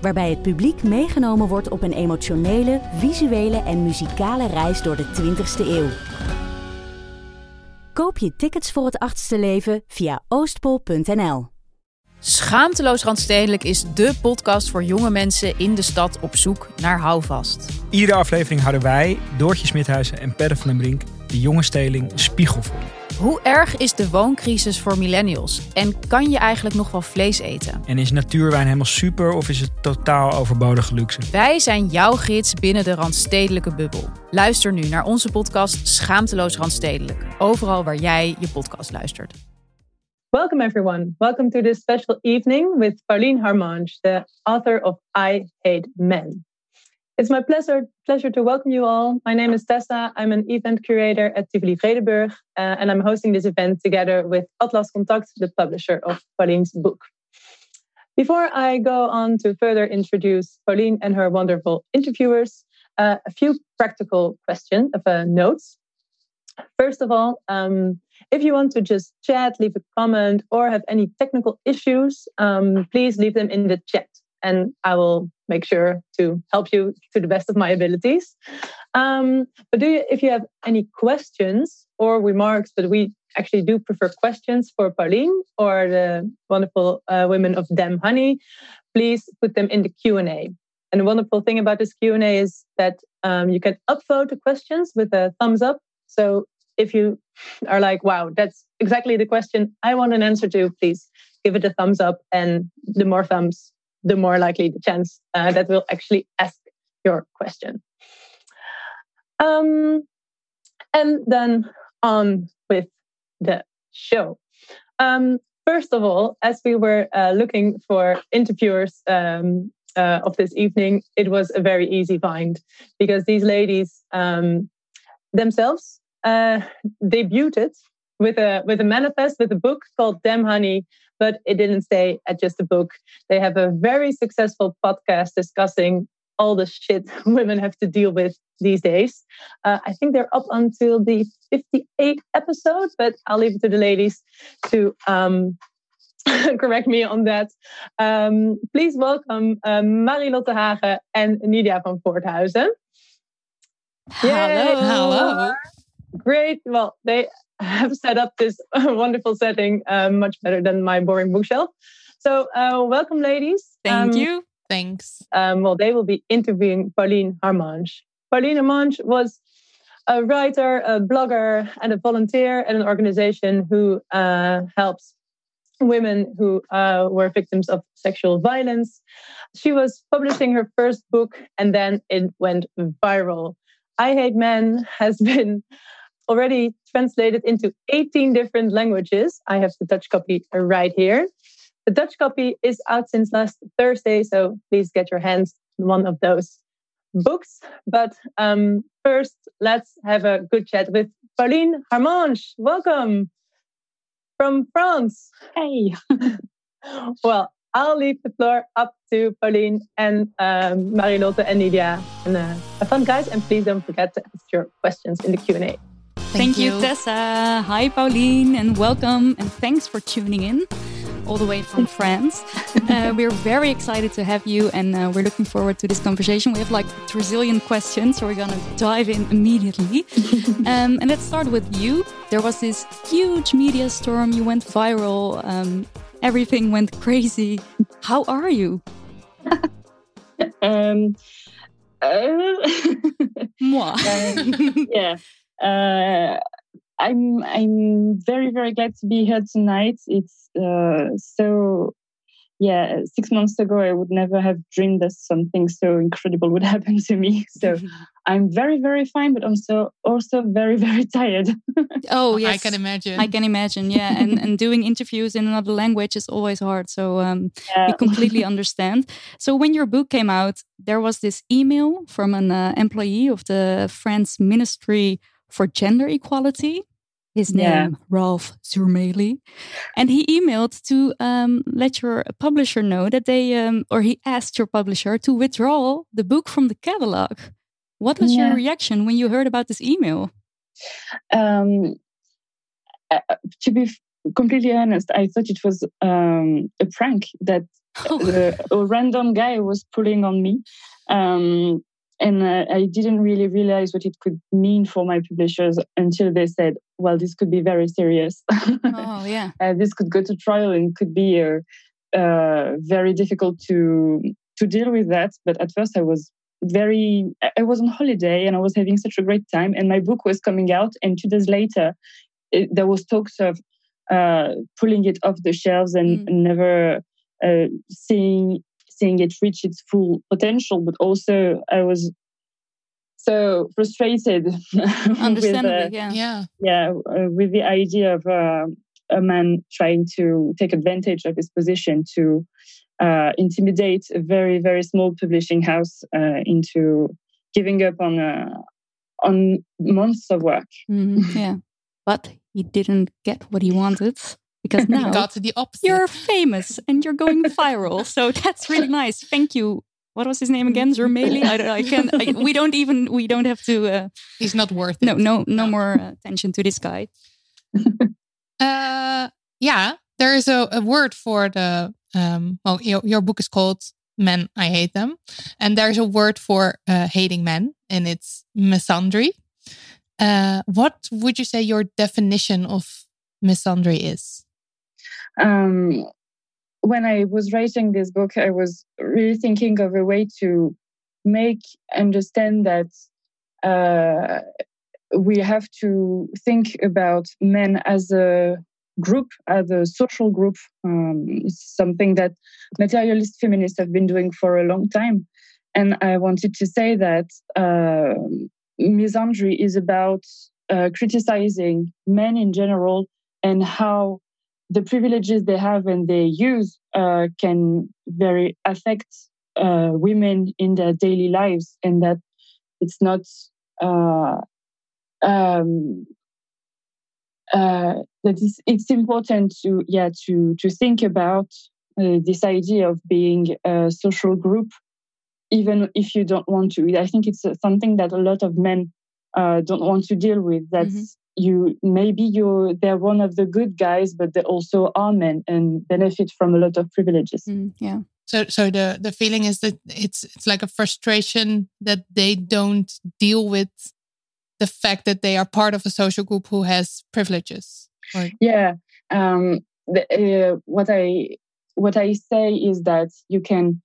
waarbij het publiek meegenomen wordt op een emotionele, visuele en muzikale reis door de 20ste eeuw. Koop je tickets voor het achtste leven via oostpol.nl. Schaamteloos Randstedelijk is dé podcast voor jonge mensen in de stad op zoek naar houvast. Iedere aflevering houden wij, Doortje Smithuizen en Perre van den Brink, de jonge steling spiegelvol. Hoe erg is de wooncrisis voor millennials? En kan je eigenlijk nog wel vlees eten? En is natuurwijn helemaal super of is het totaal overbodige luxe? Wij zijn jouw gids binnen de Randstedelijke bubbel. Luister nu naar onze podcast Schaamteloos Randstedelijk. Overal waar jij je podcast luistert. Welcome, everyone. Welcome to this special evening with Pauline Harmange, the author of I Hate Men. It's my pleasure, pleasure to welcome you all. My name is Tessa. I'm an event curator at Tivoli Vredenburg, uh, and I'm hosting this event together with Atlas Contact, the publisher of Pauline's book. Before I go on to further introduce Pauline and her wonderful interviewers, uh, a few practical questions of uh, notes. First of all, um, if you want to just chat, leave a comment, or have any technical issues, um, please leave them in the chat and I will make sure to help you to the best of my abilities. Um, but do you, if you have any questions or remarks, but we actually do prefer questions for Pauline or the wonderful uh, women of Damn Honey, please put them in the Q and A. And the wonderful thing about this Q and A is that um, you can upvote the questions with a thumbs up. So if you are like, "Wow, that's exactly the question I want an answer to," please give it a thumbs up, and the more thumbs, the more likely the chance uh, that we'll actually ask your question. Um, and then on with the show. Um, first of all, as we were uh, looking for interviewers um, uh, of this evening, it was a very easy find because these ladies um, themselves uh, debuted with a with a manifest with a book called Damn Honey but it didn't stay at just a book. They have a very successful podcast discussing all the shit women have to deal with these days. Uh, I think they're up until the 58th episode, but I'll leave it to the ladies to um, correct me on that. Um, please welcome uh, Marie Lotte Hagen and Nydia van Voorthuizen. Hello. Hello. Great. Well, they have set up this wonderful setting uh, much better than my boring bookshelf. So, uh, welcome, ladies. Thank um, you. Thanks. Um, well, they will be interviewing Pauline Harmange. Pauline Harmange was a writer, a blogger, and a volunteer at an organization who uh, helps women who uh, were victims of sexual violence. She was publishing her first book, and then it went viral. I Hate Men has been already translated into 18 different languages. I have the Dutch copy right here. The Dutch copy is out since last Thursday, so please get your hands on one of those books. But um, first, let's have a good chat with Pauline Harmange. Welcome from France. Hey. well, I'll leave the floor up to Pauline and um, Marie Lotte and Nydia. And uh, have fun, guys, and please don't forget to ask your questions in the Q&A. Thank, Thank you. you, Tessa. Hi, Pauline, and welcome. And thanks for tuning in all the way from France. Uh, we're very excited to have you, and uh, we're looking forward to this conversation. We have like a questions, so we're gonna dive in immediately. um, and let's start with you. There was this huge media storm. You went viral. Um, everything went crazy. How are you? um, uh, Moi. Uh, yeah I'm I'm very very glad to be here tonight. It's uh, so yeah, six months ago, I would never have dreamed that something so incredible would happen to me. So I'm very, very fine, but I'm so also very, very tired. oh yes, I can imagine. I can imagine. Yeah, and and doing interviews in another language is always hard. So um, yeah. we completely understand. So when your book came out, there was this email from an uh, employee of the France Ministry for Gender Equality his name, yeah. Ralph Zurmély. And he emailed to um, let your publisher know that they, um, or he asked your publisher to withdraw the book from the catalog. What was yeah. your reaction when you heard about this email? Um, uh, to be completely honest, I thought it was um, a prank that oh. a random guy was pulling on me. Um, and uh, I didn't really realize what it could mean for my publishers until they said, "Well, this could be very serious. oh yeah, uh, this could go to trial and could be uh, uh, very difficult to to deal with that." But at first, I was very I was on holiday and I was having such a great time, and my book was coming out, and two days later, it, there was talks of uh, pulling it off the shelves and mm. never uh, seeing seeing it reach its full potential, but also I was so frustrated. Understandably, with, yeah, yeah, yeah, uh, with the idea of uh, a man trying to take advantage of his position to uh, intimidate a very, very small publishing house uh, into giving up on uh, on months of work. Mm-hmm, yeah, but he didn't get what he wanted because now got the opposite. you're famous and you're going viral. So that's really nice. Thank you. What was his name again? Zurmély? I, I can. I, we don't even. We don't have to. Uh, He's not worth no, it. No, no, no more uh, attention to this guy. uh, yeah, there is a, a word for the. Um, well, your, your book is called "Men I Hate Them," and there's a word for uh, hating men, and it's misandry. Uh, what would you say your definition of misandry is? Um, when I was writing this book, I was really thinking of a way to make understand that uh, we have to think about men as a group, as a social group. Um, it's something that materialist feminists have been doing for a long time. And I wanted to say that uh, misandry is about uh, criticizing men in general and how the privileges they have and they use uh, can very affect uh, women in their daily lives, and that it's not uh, um, uh, that it's, it's important to yeah to to think about uh, this idea of being a social group, even if you don't want to. I think it's something that a lot of men uh, don't want to deal with. That's mm-hmm you maybe you're they're one of the good guys but they also are men and benefit from a lot of privileges. Mm, yeah. So so the the feeling is that it's it's like a frustration that they don't deal with the fact that they are part of a social group who has privileges or... yeah um the, uh, what i what i say is that you can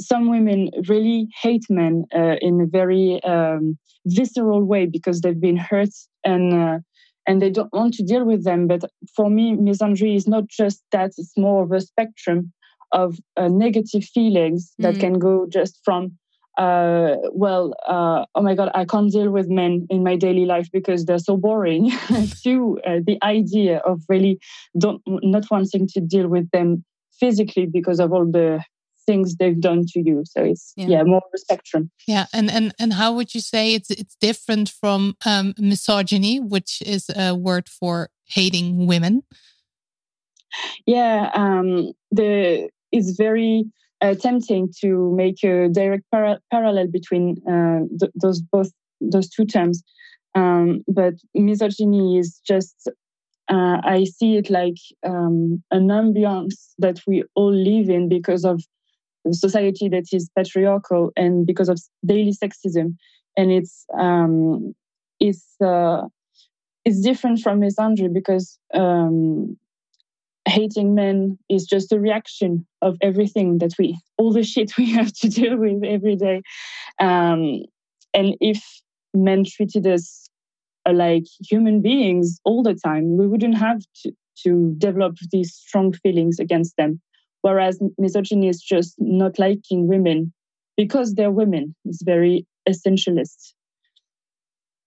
some women really hate men uh, in a very um, visceral way because they've been hurt and uh, and they don't want to deal with them. But for me, misandry is not just that; it's more of a spectrum of uh, negative feelings that mm. can go just from uh, well, uh, oh my God, I can't deal with men in my daily life because they're so boring, to uh, the idea of really don't, not wanting to deal with them physically because of all the things they've done to you. So it's yeah, yeah more of a spectrum. Yeah, and and and how would you say it's it's different from um, misogyny, which is a word for hating women? Yeah, um, the it's very uh, tempting to make a direct para parallel between uh, th those both those two terms. Um, but misogyny is just uh, I see it like um, an ambiance that we all live in because of society that is patriarchal and because of daily sexism. And it's um, it's uh, it's different from misandry because um, hating men is just a reaction of everything that we all the shit we have to deal with every day. Um, and if men treated us like human beings all the time we wouldn't have to, to develop these strong feelings against them whereas misogyny is just not liking women because they're women. It's very essentialist.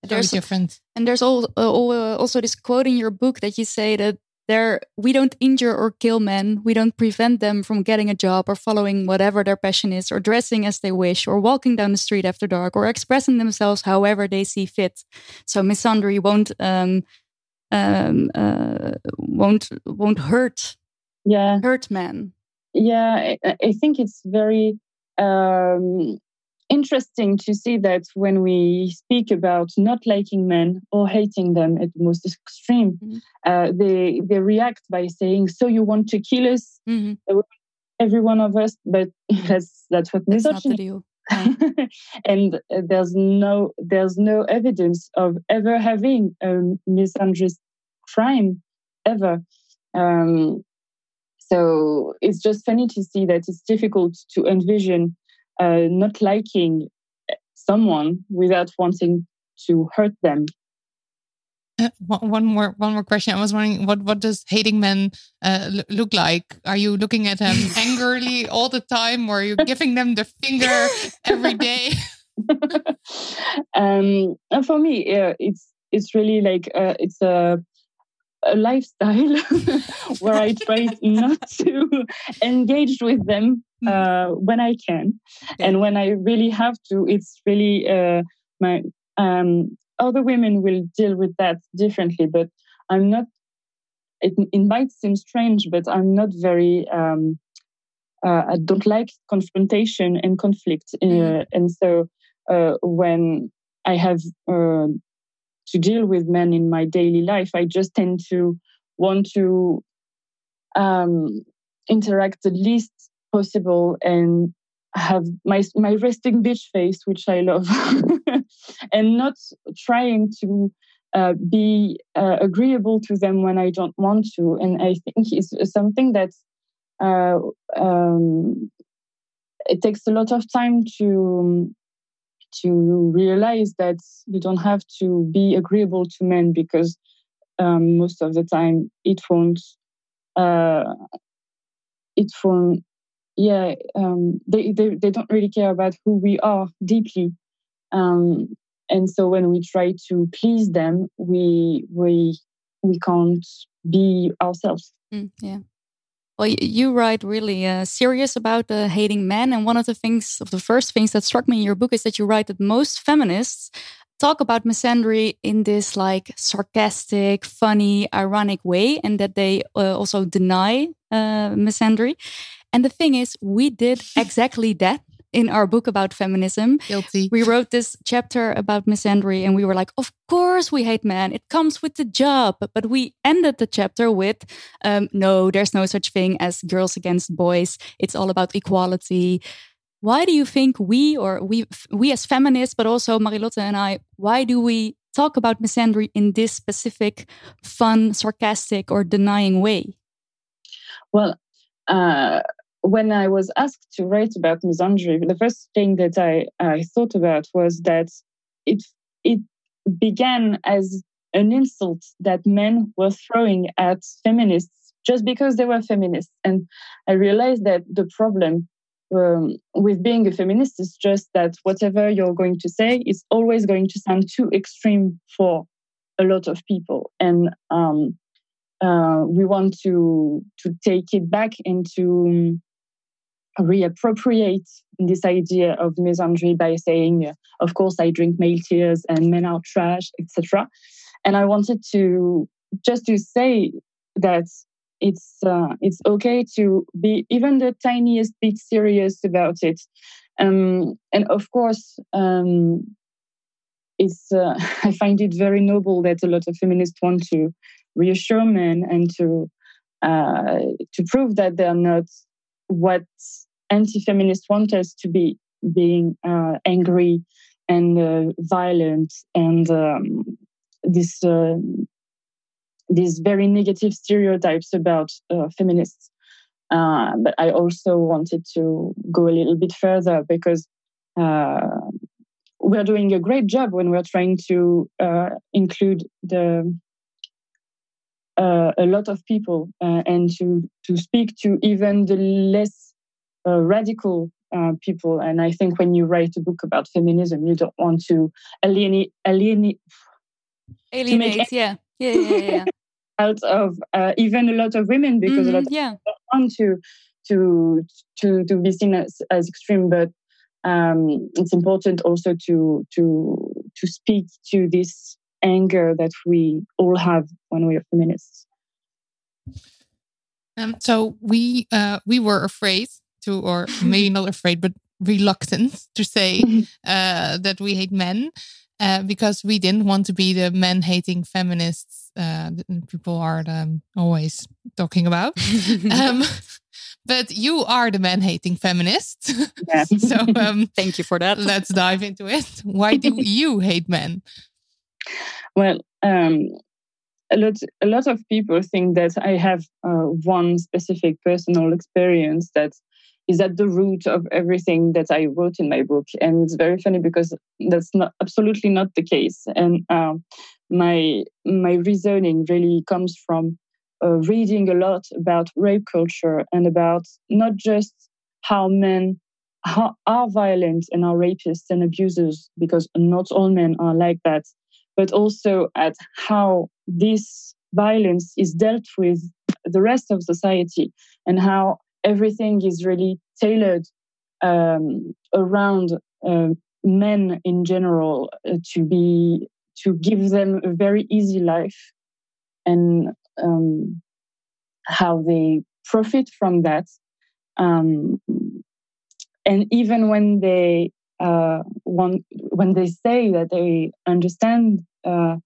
There's different, and there's uh, uh, also this quote in your book that you say that there we don't injure or kill men. We don't prevent them from getting a job or following whatever their passion is, or dressing as they wish, or walking down the street after dark, or expressing themselves however they see fit. So misandry won't um, um, uh, won't won't hurt yeah hurt men yeah i, I think it's very um, interesting to see that when we speak about not liking men or hating them at the most extreme, mm-hmm. uh, they they react by saying, "So you want to kill us, mm-hmm. every one of us?" But that's that's what that's misogyny. and uh, there's no there's no evidence of ever having a misandrist crime ever. Um, so it's just funny to see that it's difficult to envision uh, not liking someone without wanting to hurt them. Uh, one more, one more question. I was wondering, what what does hating men uh, look like? Are you looking at them angrily all the time, or are you giving them the finger every day? um, for me, it's it's really like uh, it's a a lifestyle where I try not to engage with them hmm. uh, when I can, okay. and when I really have to, it's really uh, my um, other women will deal with that differently. But I'm not. It, it might seem strange, but I'm not very. Um, uh, I don't like confrontation and conflict, mm. and so uh, when I have uh, to deal with men in my daily life. I just tend to want to um, interact the least possible and have my my resting bitch face, which I love, and not trying to uh, be uh, agreeable to them when I don't want to. And I think it's something that uh, um, it takes a lot of time to to realize that you don't have to be agreeable to men because um, most of the time it won't uh, it won't yeah um, they, they they don't really care about who we are deeply. Um, and so when we try to please them we we we can't be ourselves. Mm, yeah well, you write really uh, serious about uh, hating men, and one of the things, of the first things that struck me in your book is that you write that most feminists talk about misandry in this like sarcastic, funny, ironic way, and that they uh, also deny uh, misandry. And the thing is, we did exactly that in our book about feminism. Guilty. We wrote this chapter about misandry and we were like, of course we hate men. It comes with the job. But we ended the chapter with, um, no, there's no such thing as girls against boys. It's all about equality. Why do you think we, or we, we as feminists, but also Marie Lotte and I, why do we talk about misandry in this specific, fun, sarcastic, or denying way? Well, uh, when I was asked to write about misandry, the first thing that I, I thought about was that it it began as an insult that men were throwing at feminists just because they were feminists. And I realized that the problem um, with being a feminist is just that whatever you're going to say is always going to sound too extreme for a lot of people. And um, uh, we want to to take it back into reappropriate this idea of misandry by saying, of course, I drink male tears and men are trash, etc. And I wanted to just to say that it's uh, it's okay to be even the tiniest bit serious about it. Um, and of course, um, it's uh, I find it very noble that a lot of feminists want to reassure men and to uh, to prove that they're not what anti-feminists want us to be being uh, angry and uh, violent and um, this uh, these very negative stereotypes about uh, feminists. Uh, but I also wanted to go a little bit further because uh, we're doing a great job when we're trying to include the a lot of people and to to speak to even the less radical uh, people. And I think when you write a book about feminism, you don't want to alienate alienate alienate. Yeah. yeah, yeah, yeah. out of uh, even a lot of women because mm-hmm, a lot of yeah. don't want to to to to be seen as, as extreme, but um, it's important also to to to speak to this anger that we all have when we are feminists. Um, so we uh, we were afraid to, or maybe not afraid, but reluctant to say uh, that we hate men uh, because we didn't want to be the men hating feminists uh, people are um, always talking about. um, but you are the man hating feminist. Yeah. so um, thank you for that. let's dive into it. Why do you hate men? Well, um, a lot a lot of people think that I have uh, one specific personal experience that is at the root of everything that I wrote in my book, and it's very funny because that's not absolutely not the case. And uh, my my reasoning really comes from uh, reading a lot about rape culture and about not just how men are violent and are rapists and abusers, because not all men are like that, but also at how this violence is dealt with the rest of society and how everything is really tailored um, around uh, men in general uh, to be to give them a very easy life and um, how they profit from that. Um, and even when they uh, want, when they say that they understand uh,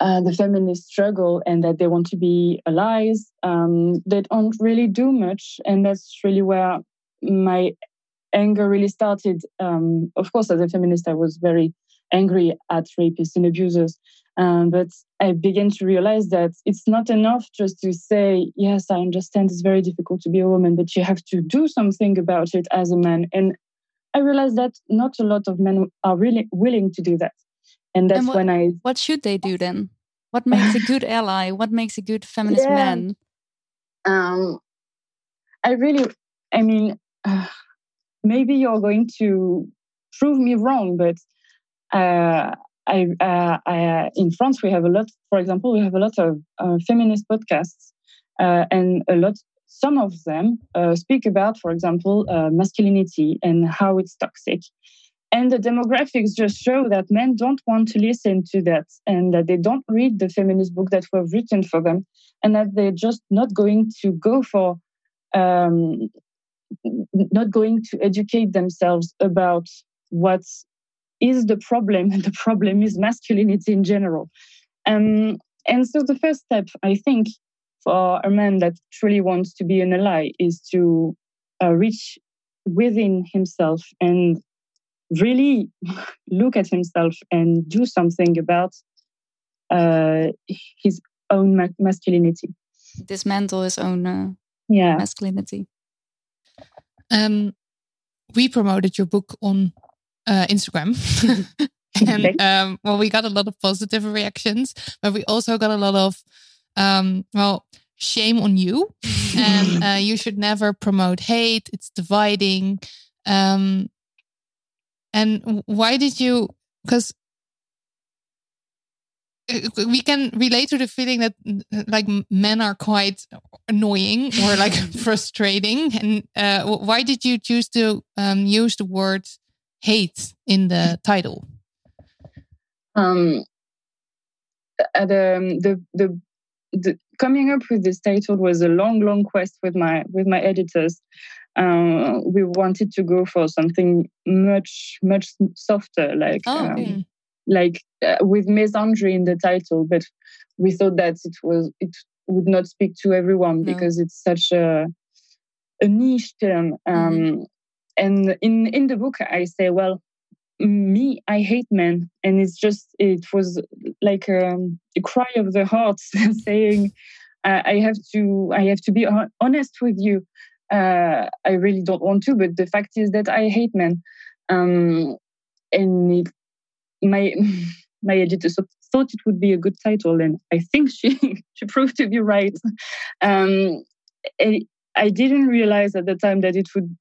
uh, the feminist struggle and that they want to be allies, um, they don't really do much, and that's really where my anger really started. Um, of course, as a feminist, I was very angry at rapists and abusers. Um, but I began to realize that it's not enough just to say, yes, I understand it's very difficult to be a woman, but you have to do something about it as a man. And I realized that not a lot of men are really willing to do that. And that's and what, when I. What should they do then? What makes a good ally? What makes a good feminist yeah. man? Um, I really, I mean, uh, maybe you're going to prove me wrong, but uh, I, uh, I, uh, in France, we have a lot, for example, we have a lot of uh, feminist podcasts, uh, and a lot, some of them uh, speak about, for example, masculinity and how it's toxic. And the demographics just show that men don't want to listen to that and that they don't read the feminist book that were written for them and that they're just not going to go for um, not going to educate themselves about what is the problem and the problem is masculinity in general. Um, and so the first step i think for a man that truly wants to be an ally is to uh, reach within himself and really look at himself and do something about uh, his own ma- masculinity dismantle his own uh, yeah masculinity um, we promoted your book on uh, Instagram. and um, well, we got a lot of positive reactions, but we also got a lot of, um, well, shame on you. and uh, you should never promote hate, it's dividing. Um, and why did you? Because uh, we can relate to the feeling that like men are quite annoying or like frustrating and uh, why did you choose to um, use the word hate in the title um, uh, the, the, the the coming up with this title was a long long quest with my with my editors um, we wanted to go for something much much softer like oh, okay. um, like uh, with misandry in the title, but we thought that it was it would not speak to everyone no. because it's such a a niche term. Um, mm-hmm. And in in the book, I say, well, me, I hate men, and it's just it was like a, um, a cry of the heart, saying, I have to I have to be honest with you. Uh, I really don't want to, but the fact is that I hate men. Um, and it my my editor thought it would be a good title, and I think she she proved to be right. Um, I didn't realize at the time that it would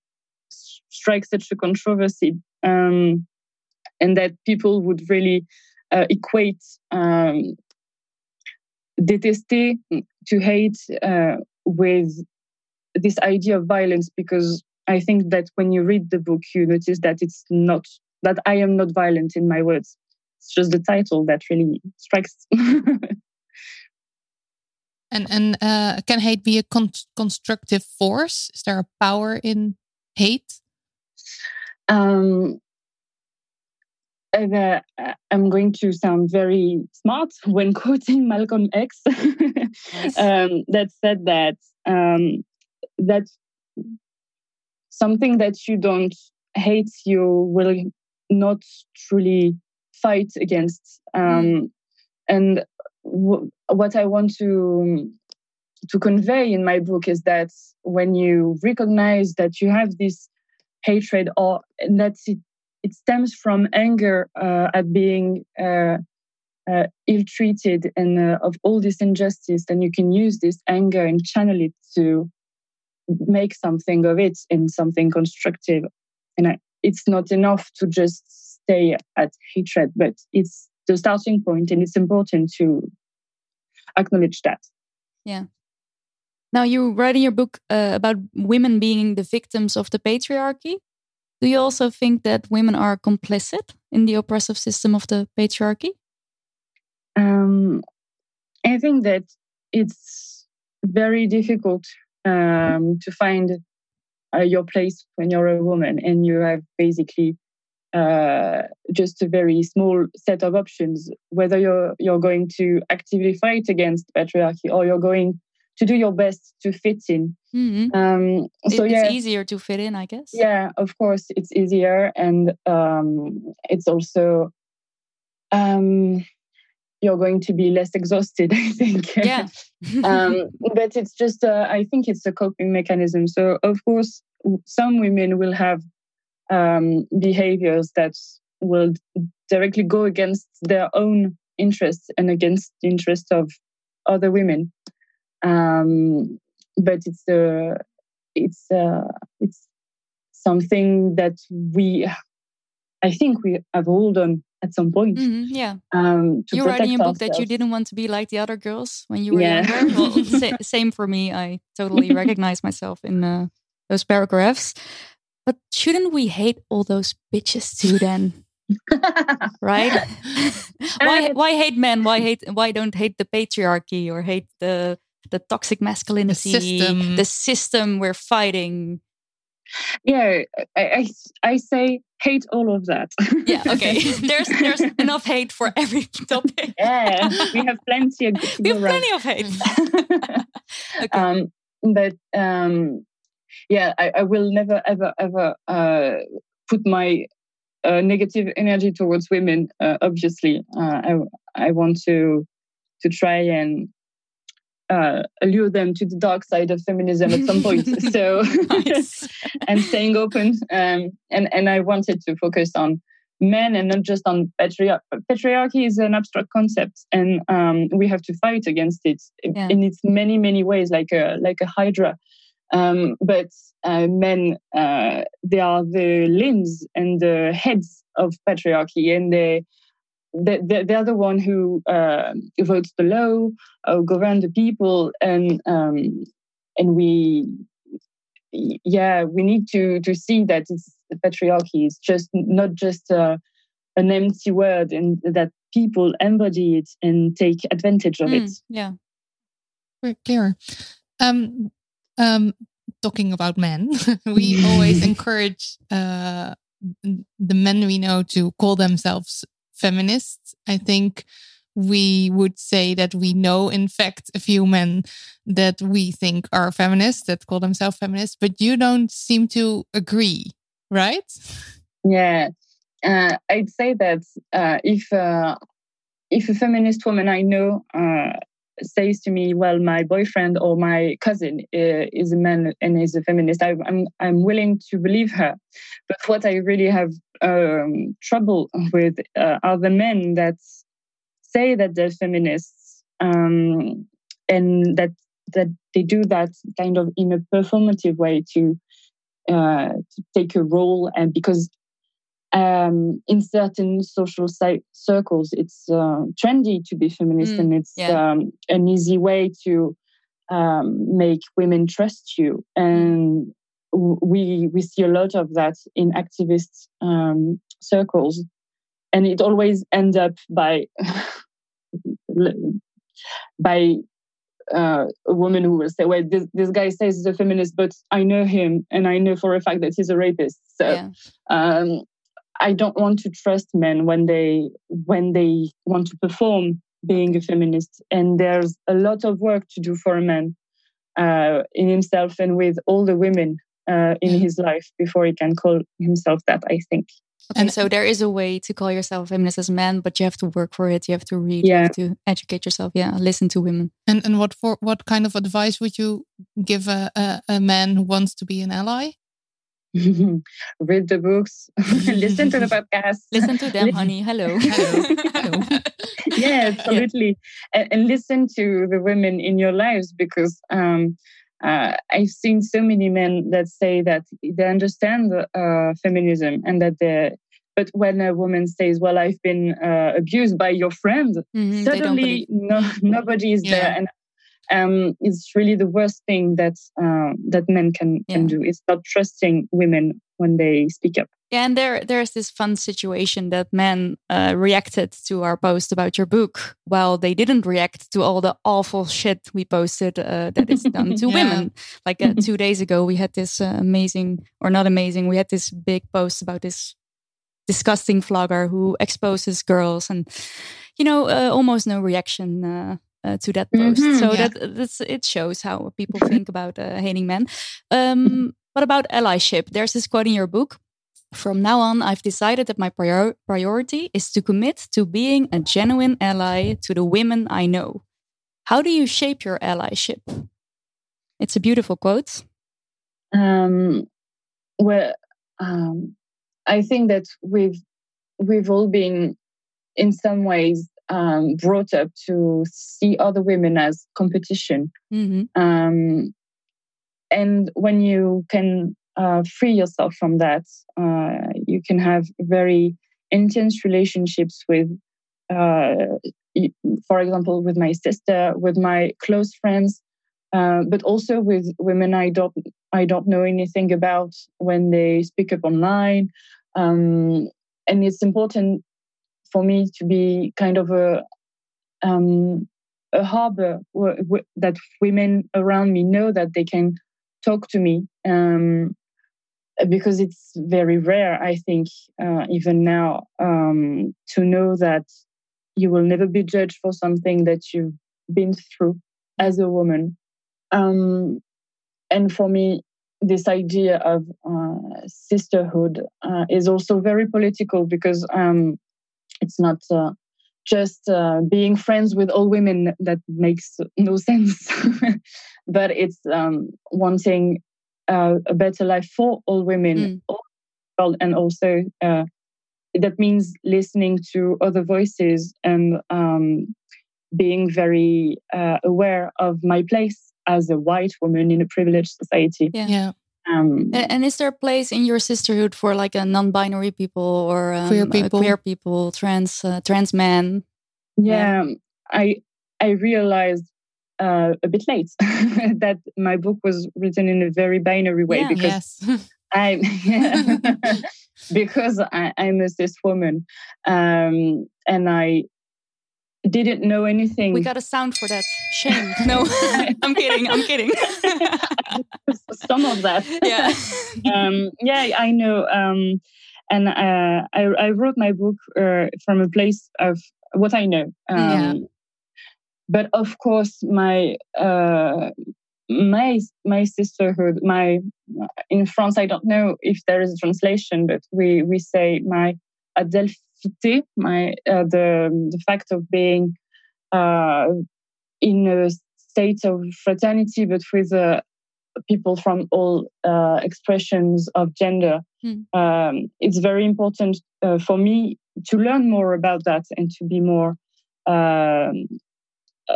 strike such a controversy, um, and that people would really uh, equate um, détester to hate uh, with this idea of violence because I think that when you read the book, you notice that it's not that I am not violent in my words. It's just the title that really strikes. and and uh, can hate be a con constructive force? Is there a power in hate? Um, uh, I'm going to sound very smart when quoting Malcolm X. yes. um, that said that um, that something that you don't hate, you will not truly fight against. Um, mm. And w- what I want to to convey in my book is that when you recognize that you have this hatred or that it, it stems from anger uh, at being uh, uh, ill-treated and uh, of all this injustice then you can use this anger and channel it to make something of it in something constructive. And I, it's not enough to just stay at hatred, but it's the starting point, and it's important to acknowledge that. Yeah. Now, you write in your book uh, about women being the victims of the patriarchy. Do you also think that women are complicit in the oppressive system of the patriarchy? Um, I think that it's very difficult um, to find uh, your place when you're a woman. And you have basically uh, just a very small set of options whether you're you're going to actively fight against patriarchy or you're going to do your best to fit in. Mm-hmm. um, so it's yeah, easier to fit in i guess. Yeah of course it's easier. And um, it's also um, you're going to be less exhausted i think. Yeah. Um, but it's just uh, i think it's a coping mechanism. So of course some women will have um, behaviors that will directly go against their own interests and against the interests of other women. Um, but it's a uh, it's uh, it's something that we i think we have all done at some point. Mm-hmm, yeah. Um, you write in a book that you didn't want to be like the other girls when you were yeah. younger. Well, sa- same for me. I totally recognize myself in uh, those paragraphs. But shouldn't we hate all those bitches too then? right? why why hate men? Why hate why don't hate the patriarchy or hate the the toxic masculinity, the system, the system we're fighting? Yeah I, I, I say hate all of that. Yeah okay. There's there's enough hate for every topic. Yeah we have plenty of we have plenty of hate. Okay. um but um yeah I, I will never ever ever uh put my uh, negative energy towards women uh, obviously. Uh, i i want to to try and uh, allure them to the dark side of feminism at some point. so, and staying open. Um, and and I wanted to focus on men and not just on patriarchy. Patriarchy is an abstract concept, and um, we have to fight against it yeah. in its many many ways, like a like a hydra. Um, but uh, men, uh, they are the limbs and the heads of patriarchy, and they they, they're the one who uh, votes the law, uh, govern the people, and um, and we, yeah, we need to to see that it's the patriarchy is just not just uh, an empty word, and that people embody it and take advantage of mm, it. Yeah, very clear. Um, um, talking about men, we always encourage uh, the men we know to call themselves feminists. I think we would say that we know, in fact, a few men that we think are feminists that call themselves feminists, but you don't seem to agree, right? Yeah, uh, I'd say that uh, if uh, if a feminist woman I know uh, says to me, "Well, my boyfriend or my cousin uh, is a man and is a feminist," I, I'm I'm willing to believe her. But what I really have um, trouble with uh, are the men that say that they're feminists um, and that that they do that kind of in a performative way to uh, to take a role and because um, in certain social circles it's uh, trendy to be feminist mm, and it's yeah. um, an easy way to um, make women trust you and we we see a lot of that in activist um, circles and it always ends up by by uh, a woman who will say, "Well, this, this guy says he's a feminist, but I know him, and I know for a fact that he's a rapist." So yeah. um, I don't want to trust men when they when they want to perform being a feminist. And there's a lot of work to do for a man uh, in himself and with all the women uh, in his life before he can call himself that. I think. Okay, and so there is a way to call yourself a feminist as a man, but you have to work for it. You have to read. Yeah. You have to educate yourself. Yeah, listen to women. And and what for? What kind of advice would you give a a, a man who wants to be an ally? Read the books, listen to the podcast. Listen to Damn, honey. Hello. Hello. Hello. yeah, absolutely. Yeah. And, and, listen to the women in your lives because um, uh, I've seen so many men that say that they understand uh, feminism and that they but when a woman says, "Well, I've been uh, abused by your friend," mm-hmm, suddenly no, nobody is yeah. there, and um, it's really the worst thing that uh, that men can yeah. can do. It's not trusting women when they speak up. Yeah, and there there's this fun situation that men uh, reacted to our post about your book, while they didn't react to all the awful shit we posted uh, that is done to yeah. women. Like uh, two days ago, we had this uh, amazing, or not amazing, we had this big post about this disgusting vlogger who exposes girls, and you know, uh, almost no reaction uh, to that post. Mm-hmm, so yeah. that that's it shows how people think about uh, hating men. Um, what about allyship? There's this quote in your book. From now on, I've decided that my prior- priority is to commit to being a genuine ally to the women I know. How do you shape your allyship? It's a beautiful quote. Um, well, um, I think that we've we've all been, in some ways, um, brought up to see other women as competition. Mm-hmm. Um, and when you can uh, free yourself from that, uh, you can have very intense relationships with, uh, for example, with my sister, with my close friends, uh, but also with women I don't I don't know anything about when they speak up online. Um, and it's important for me to be kind of a um, a harbor that women around me know that they can talk to me um, because it's very rare i think uh, even now um, to know that you will never be judged for something that you've been through as a woman. Um, and for me this idea of uh, sisterhood uh, is also very political because um, it's not uh, just uh, being friends with all women that makes no sense, but it's um, wanting uh, a better life for all women, mm. and also uh, that means listening to other voices and um, being very uh, aware of my place as a white woman in a privileged society. Yeah. yeah. Um, and, is there a place in your sisterhood for like a non-binary people or um, queer people, queer people, trans uh, trans men? Yeah, yeah, I I realized uh, a bit late that my book was written in a very binary way yeah, because yes. I because I, am a cis woman, um, and I didn't know anything. We got a sound for that. Shame. No, I'm kidding. I'm kidding. Some of that. Yeah. um, yeah, I know. Um, and uh, I, I, wrote my book uh, from a place of what I know. Um, yeah. But of course, my uh, my my sisterhood, my in France, I don't know if there is a translation, but we we say my My uh, the the fact of being uh, in a state of fraternity, but with uh, people from all uh, expressions of gender. Mm. Um, it's very important uh, for me to learn more about that and to be more um,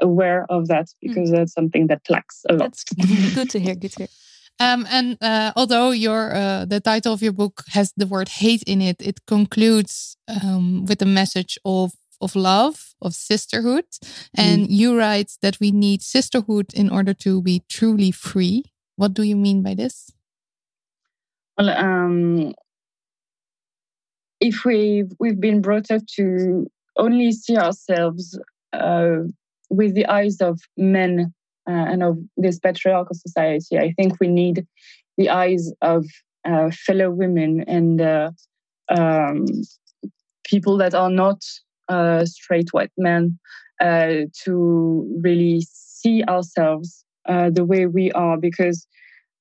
aware of that hmm. because mm. that's something that lacks a lot. That's good to hear. Good to hear. Um, and uh, although your uh, the title of your book has the word hate in it, it concludes um, with a message of of love, of sisterhood. And mm. you write that we need sisterhood in order to be truly free. What do you mean by this? Well, um, if we we've been brought up to only see ourselves uh, with the eyes of men uh, and of this patriarchal society. I think we need the eyes of uh, fellow women and uh, um, people that are not uh, straight white men uh, to really see ourselves uh, the way we are because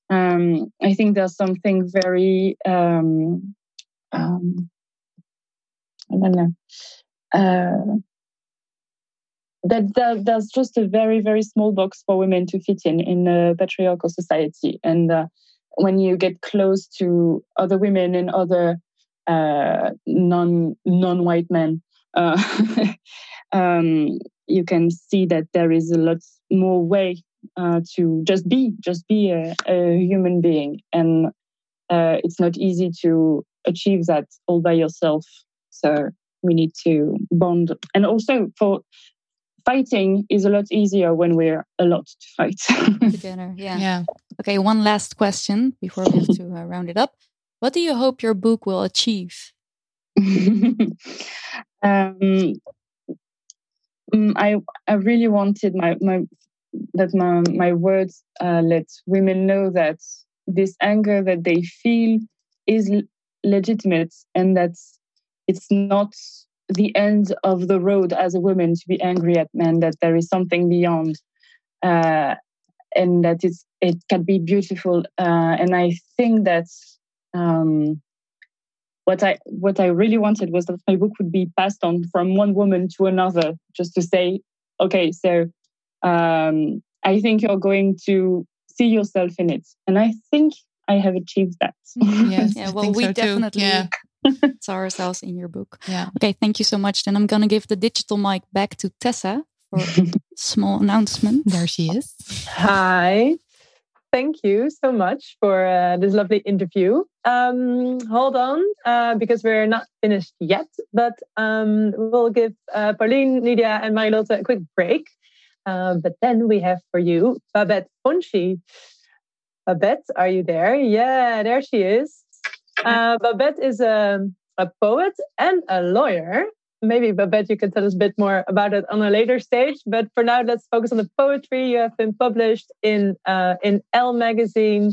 um, I think there's something very um, um, I don't know that, that there's just a very very small box for women to fit in in a patriarchal society. And uh, when you get close to other women and other uh, non non white men uh, um, you can see that there is a lot more way uh, to just be just be a, a human being. And uh, it's not easy to achieve that all by yourself. So we need to bond. And also for fighting is a lot easier when we're a lot to fight together. Yeah. Yeah. Okay. One last question before we have to uh, round it up. What do you hope your book will achieve? um, mm, I I really wanted my my that my my words uh, let women know that this anger that they feel is legitimate and that it's not the end of the road as a woman to be angry at men, that there is something beyond, uh, and that it's, it can be beautiful. Uh, and I think that um, what I what I really wanted was that my book would be passed on from one woman to another, just to say, okay, so um, I think you're going to see yourself in it, and I think I have achieved that. Yes, yeah. Well, we so definitely. Yeah saw ourselves in your book. Yeah. Okay, thank you so much. Then I'm gonna give the digital mic back to Tessa for a small announcement. There she is. Hi. Thank you so much for uh, this lovely interview. Um, hold on, uh, because we're not finished yet, but um, we'll give uh, Pauline, Nydia, and Marie Lotte a quick break. Uh, but then we have for you Babette Fonchi. Babette, are you there? Yeah, there she is. Uh, Babette is a, a poet and a lawyer. Maybe Babette, you can tell us a bit more about it on a later stage. But for now, let's focus on the poetry. You have been published in uh, in Elle magazine,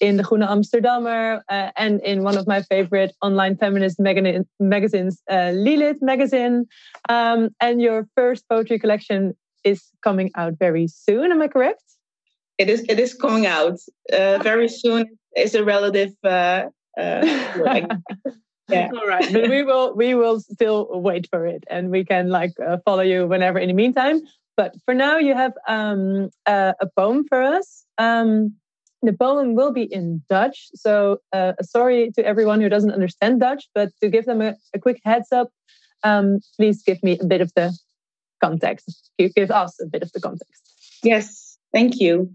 in the Groene Amsterdammer, uh, and in one of my favorite online feminist mag- magazines, uh, Lilith magazine. Um, and your first poetry collection is coming out very soon. Am I correct? It is. It is coming out uh, very soon. It's a relative uh, uh, yeah. All right, but we will we will still wait for it, and we can like uh, follow you whenever. In the meantime, but for now, you have um, uh, a poem for us. Um, the poem will be in Dutch, so uh, sorry to everyone who doesn't understand Dutch, but to give them a, a quick heads up, um, please give me a bit of the context. Give us a bit of the context. Yes, thank you.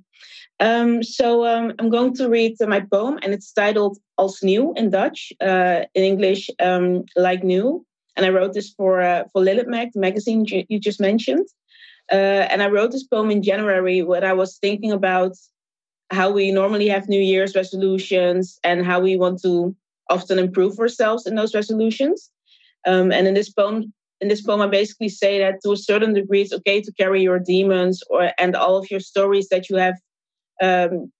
Um, so um, I'm going to read uh, my poem, and it's titled "Als Nieuw" in Dutch. Uh, in English, um, "Like New." And I wrote this for uh, for Lilith Mag, the magazine you just mentioned. Uh, and I wrote this poem in January when I was thinking about how we normally have New Year's resolutions and how we want to often improve ourselves in those resolutions. Um, and in this poem, in this poem, I basically say that to a certain degree, it's okay to carry your demons or and all of your stories that you have um,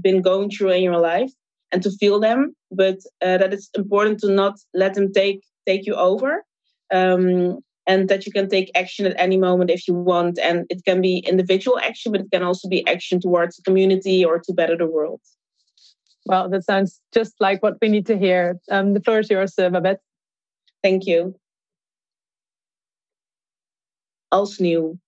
been going through in your life and to feel them, but uh, that it's important to not let them take take you over. Um, and that you can take action at any moment if you want. And it can be individual action, but it can also be action towards the community or to better the world. Well, that sounds just like what we need to hear. Um, the floor is yours, uh, Babette. Thank you. Als nieuw.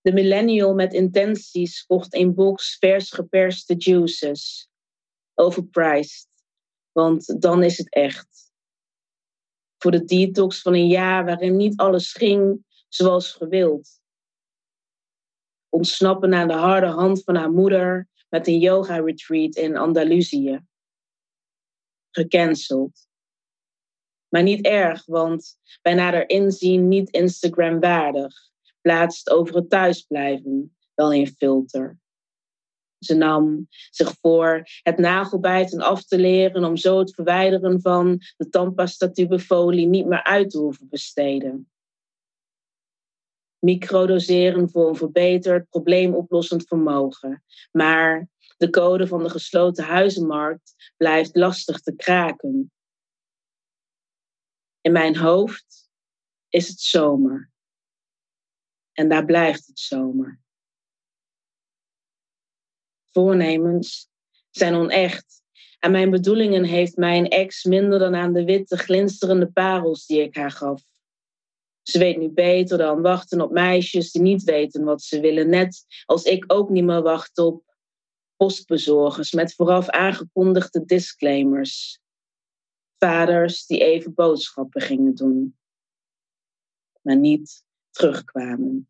De millennial met intenties kocht een box vers geperste juices. Overpriced, want dan is het echt. Voor de detox van een jaar waarin niet alles ging zoals gewild. Ontsnappen aan de harde hand van haar moeder met een yoga retreat in Andalusië. Gecanceld. Maar niet erg, want bij nader inzien niet Instagram waardig. Plaatst over het thuisblijven, wel in filter. Ze nam zich voor het nagelbijten af te leren om zo het verwijderen van de tandpasta-tubefolie niet meer uit te hoeven besteden. Microdoseren voor een verbeterd probleemoplossend vermogen. Maar de code van de gesloten huizenmarkt blijft lastig te kraken. In mijn hoofd is het zomer. En daar blijft het zomer. Voornemens zijn onecht. En mijn bedoelingen heeft mijn ex minder dan aan de witte glinsterende parels die ik haar gaf. Ze weet nu beter dan wachten op meisjes die niet weten wat ze willen, net als ik ook niet meer wacht op postbezorgers met vooraf aangekondigde disclaimers. Vaders die even boodschappen gingen doen, maar niet terugkwamen.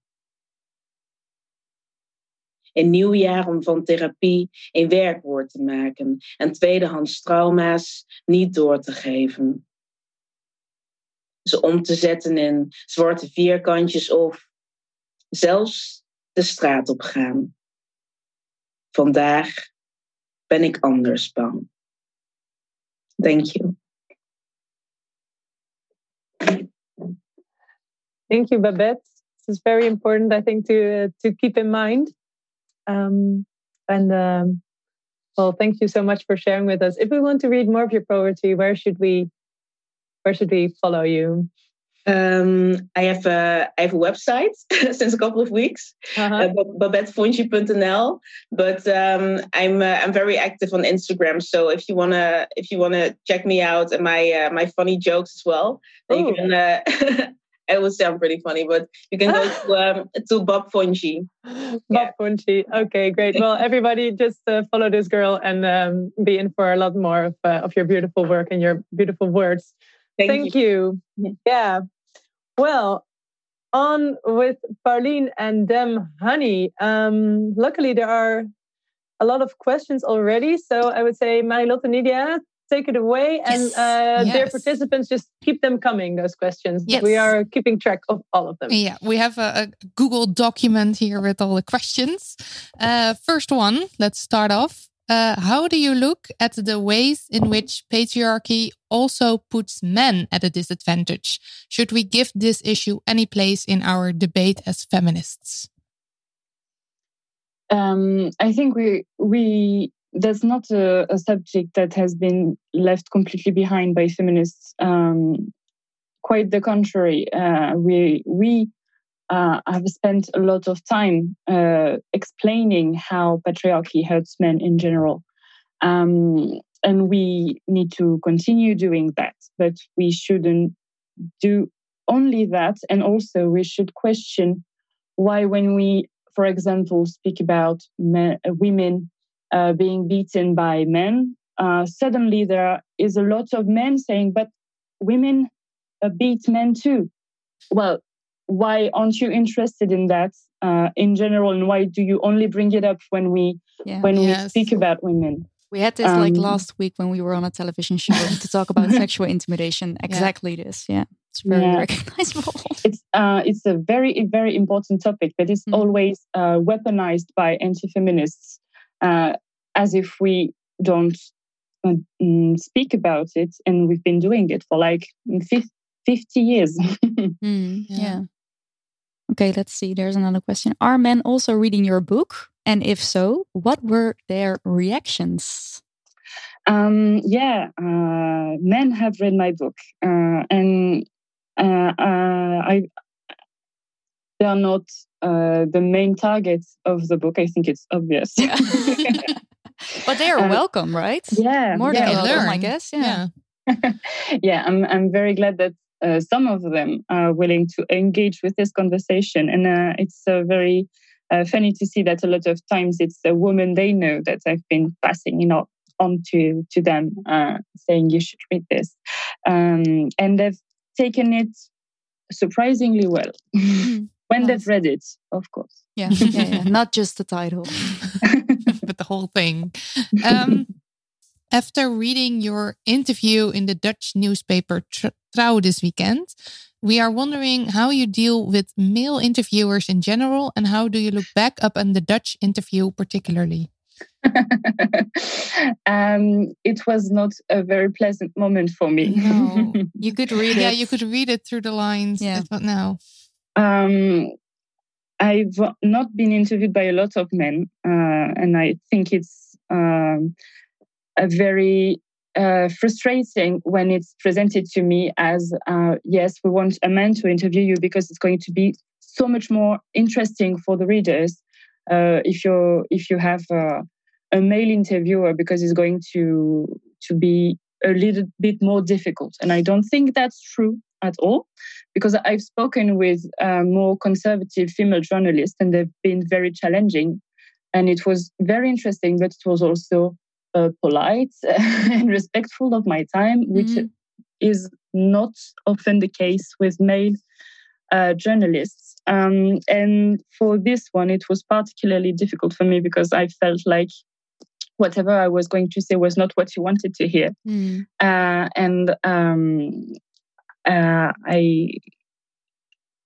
Een nieuw jaar om van therapie een werkwoord te maken en tweedehands trauma's niet door te geven. Ze om te zetten in zwarte vierkantjes of zelfs de straat op gaan. Vandaag ben ik anders bang. Thank you. Thank you, Babette. This is very important, I think, to uh, to keep in mind. Um, and um, well, thank you so much for sharing with us. If we want to read more of your poetry, where should we where should we follow you? Um, I have a I have a website since a couple of weeks, uh-huh. uh, babettefonji.nl. But um, I'm uh, I'm very active on Instagram. So if you wanna if you wanna check me out and my uh, my funny jokes as well, then you can. It would sound pretty funny, but you can go to um, to Bob Fonji. Bob yeah. Fonji. Okay, great. Well, everybody, just uh, follow this girl and um, be in for a lot more of uh, of your beautiful work and your beautiful words. Thank, Thank you. you. Yeah. Well, on with Pauline and Damn Honey. Um, luckily, there are a lot of questions already. So I would say, Marilotte Nydia, take it away. And yes. Uh, yes. dear participants, just keep them coming, those questions. Yes. We are keeping track of all of them. Yeah, we have a, a Google document here with all the questions. Uh, first one, let's start off. Uh, how do you look at the ways in which patriarchy also puts men at a disadvantage? Should we give this issue any place in our debate as feminists? Um, I think we we that's not a, a, subject that has been left completely behind by feminists. Um, quite the contrary. Uh, we we uh, I've spent a lot of time uh, explaining how patriarchy hurts men in general. Um, and we need to continue doing that, but we shouldn't do only that. And also, we should question why, when we, for example, speak about men, women uh, being beaten by men, uh, suddenly there is a lot of men saying, but women uh, beat men too. Well, why aren't you interested in that uh, in general and why do you only bring it up when we yeah. when yes. we speak about women we had this um, like last week when we were on a television show to talk about sexual intimidation exactly yeah. this yeah it's very yeah. recognizable it's uh, it's a very very important topic but it's mm. always uh, weaponized by anti-feminists uh, as if we don't uh, mm, speak about it and we've been doing it for like 50 years mm, yeah. Okay, let's see. There's another question. Are men also reading your book? And if so, what were their reactions? Um, yeah, uh, men have read my book, uh, and uh, uh I they are not uh, the main targets of the book. I think it's obvious. Yeah. but they are uh, welcome, right? Yeah, more yeah, than welcome, I guess. Yeah. Yeah. yeah, I'm I'm very glad that uh, some of them are willing to engage with this conversation. And uh, it's uh, very uh, funny to see that a lot of times it's a woman they know that I've been passing, you know, on to, to them, uh, saying you should read this. Um, and they've taken it surprisingly well Mm, when nice. they've read it, of course. Yeah, yeah, yeah. Not just the title. but the whole thing. Um, after reading your interview in the Dutch newspaper Tr- Trouw this weekend, we are wondering how you deal with male interviewers in general and how do you look back up on the Dutch interview particularly? um, it was not a very pleasant moment for me. No, you could read it. Yeah, you could read it through the lines. Yeah. But no. Um, I've not been interviewed by a lot of men, uh, and I think it's um, a very uh, frustrating when it's presented to me as uh, yes, we want a man to interview you because it's going to be so much more interesting for the readers uh, if you if you have uh, a male interviewer because it's going to to be a little bit more difficult. And I don't think that's true at all because I've spoken with uh, more conservative female journalists and they've been very challenging. And it was very interesting, but it was also uh, polite and respectful of my time, which Mhm. is not often the case with male uh, journalists. Um, and for this one, it was particularly difficult for me because I felt like whatever I was going to say was not what you wanted to hear. Mm, Uh, and um, uh, I,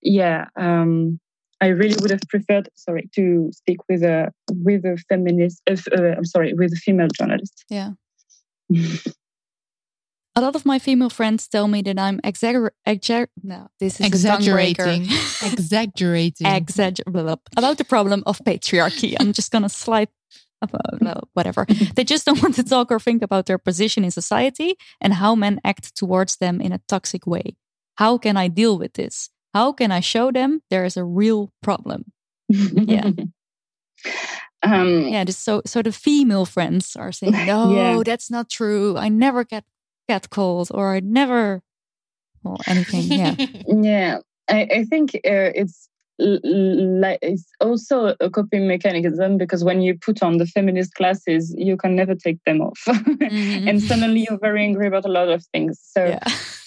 yeah, um, I really would have preferred, sorry, to speak with a with a feminist. Uh, uh, I'm sorry, with a female journalist. yeah. A lot of my female friends tell me that I'm exagger exagger. No, this is a tongue breaker. Exaggerating. Exaggerating. Exagger blah, blah, about the problem of patriarchy. I'm just gonna slide. About, whatever. they just don't want to talk or think about their position in society and how men act towards them in a toxic way. How can I deal with this? How can I show them there is a real problem? Yeah. Um, Yeah, just so so the female friends are saying, no, Yeah. that's not true. I never get catcalled or I never, well, anything. Yeah, Yeah, I, I think uh, it's like it's also a coping mechanism because when you put on the feminist glasses, you can never take them off, Mhm. and suddenly you're very angry about a lot of things. So, yeah,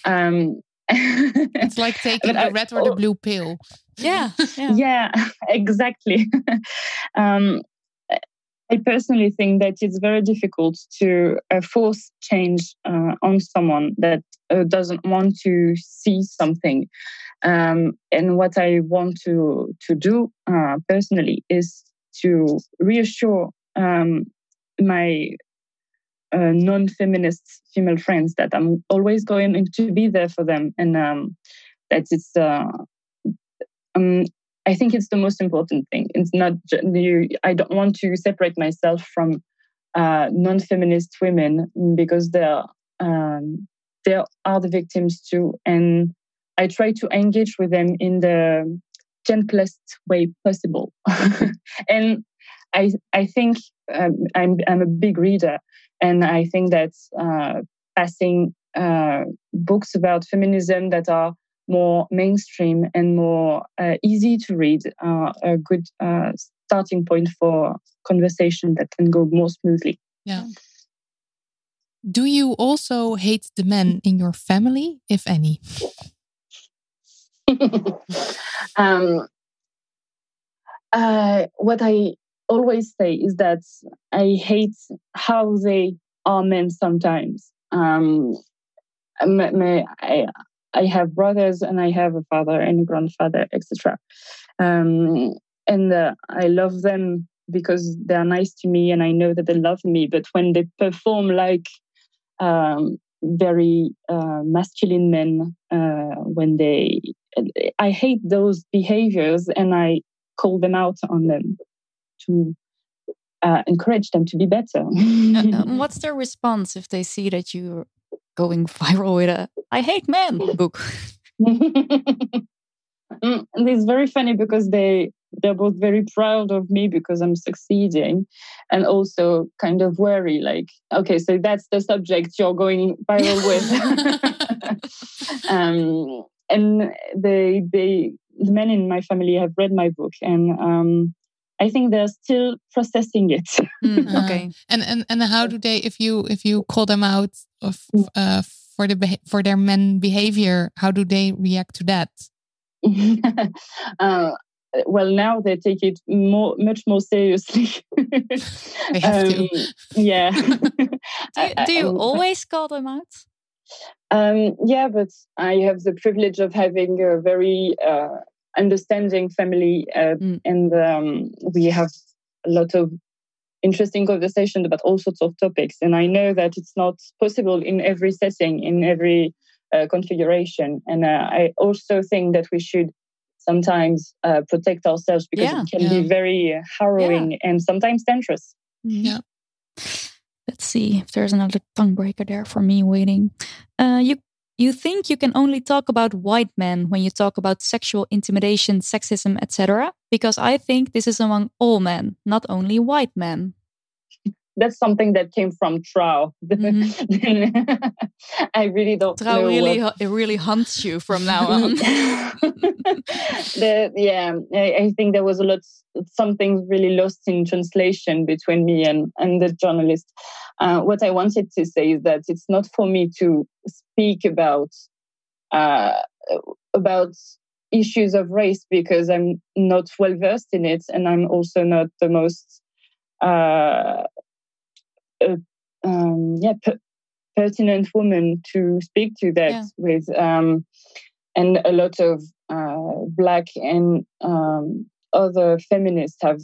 um, It's like taking the red or the blue pill. yeah, yeah. yeah, exactly. um, I personally think that it's very difficult to uh, force change uh, on someone that uh, doesn't want to see something. Um, and what I want to to do uh, personally is to reassure um, my uh, non-feminist female friends that I'm always going to be there for them, and um, that it's. Uh, um, I think it's the most important thing. It's not you. I don't want to separate myself from uh, non-feminist women because they're um, they are the victims too, and I try to engage with them in the gentlest way possible. and I I think um, I'm I'm a big reader, and I think that uh, passing uh, books about feminism that are more mainstream and more uh, easy to read are a good uh, starting point for conversation that can go more smoothly. Yeah. Do you also hate the men in your family, if any? um, uh, what I always say is that I hate how they are men sometimes. Um, my, my, I, I have brothers and I have a father and a grandfather, etc. Um, and uh, I love them because they're nice to me and I know that they love me. But when they perform like um, very uh, masculine men, uh, when they, I hate those behaviors and I call them out on them to uh, encourage them to be better. Uh, what's their response if they see that you're going viral with a "I hate men" book? And it's very funny because they they're both very proud of me because I'm succeeding, and also kind of worry, like, okay, so that's the subject you're going viral with. um, and they they the men in my family have read my book, and um, I think they're still processing it. Mm, okay, And and and how do they if you if you call them out of uh, for the for their men behavior, how do they react to that? uh, well, now they take it more, much more seriously. they have um, to. Yeah. do you, do you always call them out? Um, yeah, but I have the privilege of having a very uh, understanding family, uh, mm. and um, we have a lot of interesting conversations about all sorts of topics. And I know that it's not possible in every setting, in every uh, configuration. And uh, I also think that we should sometimes uh, protect ourselves because yeah, it can yeah. be very harrowing yeah. and sometimes dangerous. Mm-hmm. Yeah. Let's see if there's another tongue breaker there for me waiting. Uh, you you think you can only talk about white men when you talk about sexual intimidation, sexism, etc. Because I think this is among all men, not only white men that's something that came from Trouw. Mm-hmm. I really don't. Trouw really what... it really hunts you from now on. the, yeah, I, I, think there was a lot something really lost in translation between me and and the journalist. Uh, what I wanted to say is that it's not for me to speak about uh, about issues of race because I'm not well versed in it, and I'm also not the most uh, a um, yeah per- pertinent woman to speak to that yeah. with um, and a lot of uh, black and um, other feminists have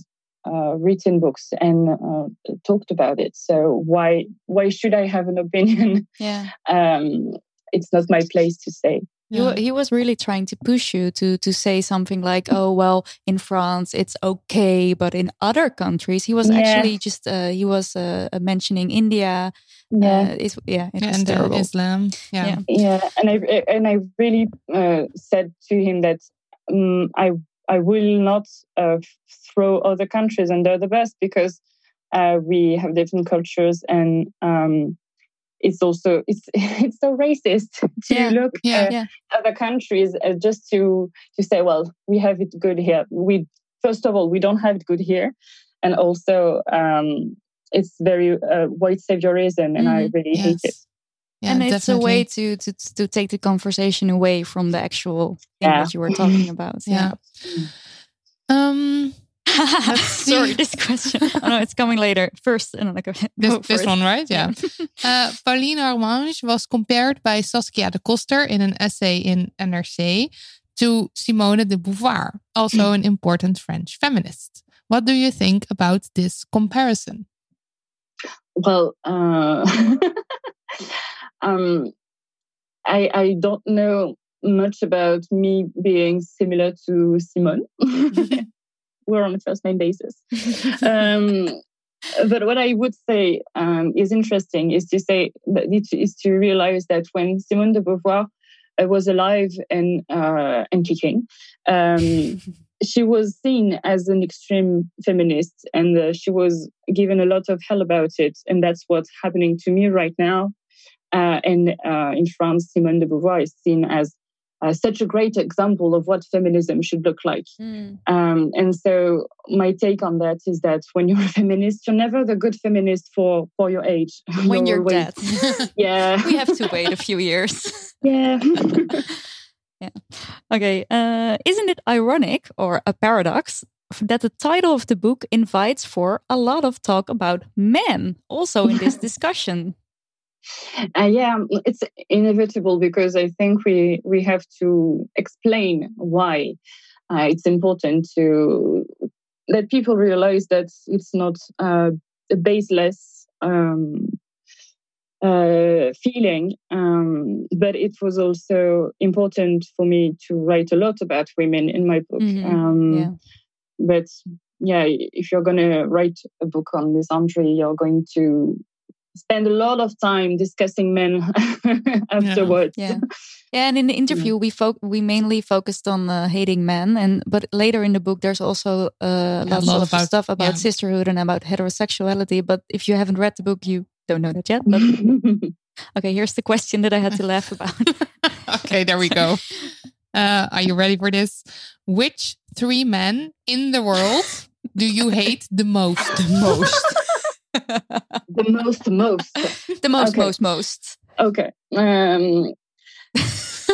uh, written books and uh, talked about it. So why why should i have an opinion? Yeah. Um, it's not my place to say yeah. He, he was really trying to push you to to say something like, "Oh well, in France it's okay, but in other countries." He was yeah. actually just uh, he was uh, mentioning India. Yeah, uh, it's, yeah, it and terrible. Islam. Yeah. yeah, yeah, and I and I really uh, said to him that um, I I will not uh, throw other countries under the bus because uh, we have different cultures and. Um, it's also it's it's so racist to yeah, look yeah, at yeah. other countries uh, just to to say well we have it good here. We first of all we don't have it good here. And also um, it's very uh, white saviorism and mm, i really yes. hate it. Yeah, and it's definitely. a way to, to to take the conversation away from the actual thing that you were talking about. Yeah, um Sorry, this question. Oh no, it's coming later. First, and then I go. This, this one, right? Yeah. uh, Pauline Harmange was compared by Saskia de Coster in an essay in NRC to Simone de Beauvoir, also an important French feminist. What do you think about this comparison? Well, uh, um, I I don't know much about me being similar to Simone we're on a first name basis. um, but what I would say um, is interesting is to say that is to realize that when Simone de Beauvoir uh, was alive and uh, and kicking, um, she was seen as an extreme feminist, and uh, she was given a lot of hell about it, and that's what's happening to me right now. Uh, and uh, in France, Simone de Beauvoir is seen as uh, such a great example of what feminism should look like. Mm. Um, and so my take on that is that when you're a feminist, you're never the good feminist for for your age. When you're, you're dead, yeah, we have to wait a few years. yeah. yeah. Okay. Uh, isn't it ironic or a paradox that the title of the book invites for a lot of talk about men also in this discussion? Uh, yeah, it's inevitable because I think we we have to explain why uh, it's important to let people realize that it's not uh, a baseless um, uh, feeling, um, but it was also important for me to write a lot about women in my book. Mm-hmm. Um, yeah. But yeah, if you're going to write a book on misandry, you're going to spend a lot of time discussing men afterwards. Yeah. yeah. yeah, and in the interview, we fo- we mainly focused on uh, hating men, and but later in the book, there's also uh, lots lot of about, stuff about yeah. sisterhood and about heterosexuality. But if you haven't read the book, you don't know that yet. But okay, here's the question that I had to laugh about. okay, there we go. Uh, are you ready for this? Which three men in the world do you hate the most? The most the most, most. The most, okay. most, most. Okay. Um, it's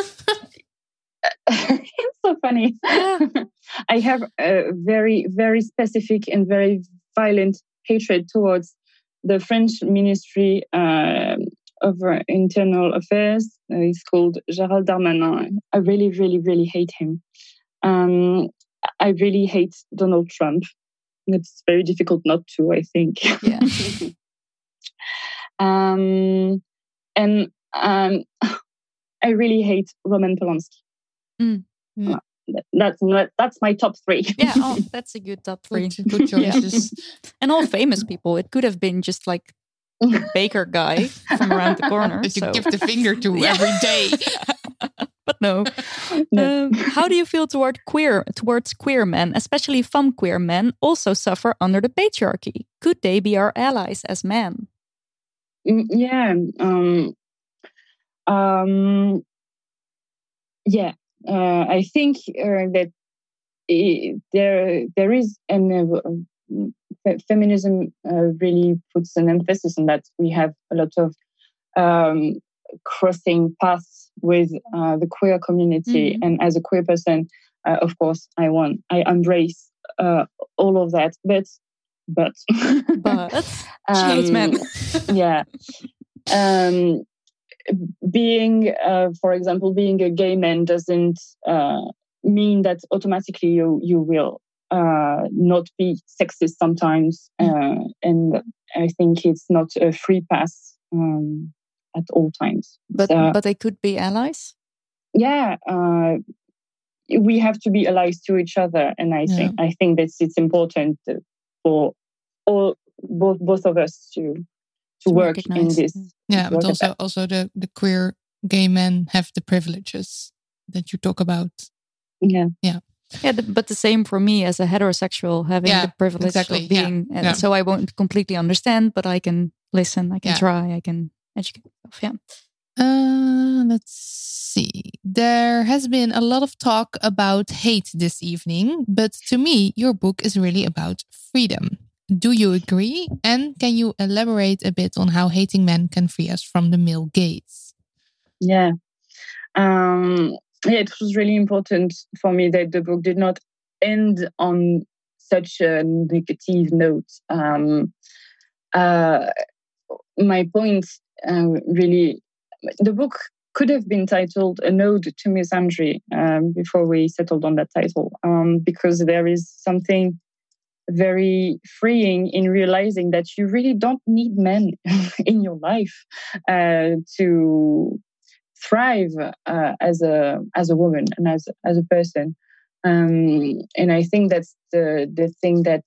so funny. I have a very, very specific and very violent hatred towards the French Ministry uh, of Internal Affairs. Uh, he's called Gérald Darmanin. I really, really, really hate him. Um, I really hate Donald Trump. It's very difficult not to, I think. Yeah. um, and um, I really hate Roman Polanski. Mm. Uh, that's that's my top three. yeah, oh, that's a good top three. Good, choices. Yeah. and all famous people. It could have been just like the baker guy from around the corner. That you give the finger to Yeah. every day. But no. No. Um, how do you feel toward queer towards queer men, especially femme queer men, also suffer under the patriarchy? Could they be our allies as men? Mm, yeah. Um, um, yeah. Uh, I think uh, that i there there is an uh, feminism uh, really puts an emphasis on that. We have a lot of um, crossing paths with uh, the queer community, Mhm. and as a queer person, uh, of course, I want I embrace uh, all of that. But but But hates men. yeah. Um, being, uh, for example, being a gay man doesn't uh, mean that automatically you you will uh, not be sexist sometimes, uh, and I think it's not a free pass um, at all times. But So, but they could be allies. yeah, uh, we have to be allies to each other, and I think I think that it's important for all both both of us to to To work in this. Yeah, but work at also also the, the queer gay men have the privileges that you talk about. Yeah. Yeah, the, but the same for me as a heterosexual, having Yeah, the privilege exactly, of yeah, being. and yeah. So I won't completely understand, but I can listen, I can Yeah. try, I can educate myself. Yeah. Uh, let's see. There has been a lot of talk about hate this evening, but to me, your book is really about freedom. Do you agree? And can you elaborate a bit on how hating men can free us from the male gaze? Yeah. Um, yeah, it was really important for me that the book did not end on such a negative note. Um, uh, my point uh, really, the book could have been titled "A Ode to Misandry" um, before we settled on that title, um, because there is something very freeing in realizing that you really don't need men in your life uh, to thrive uh, as a as a woman and as as a person. Um, and I think that's the the thing that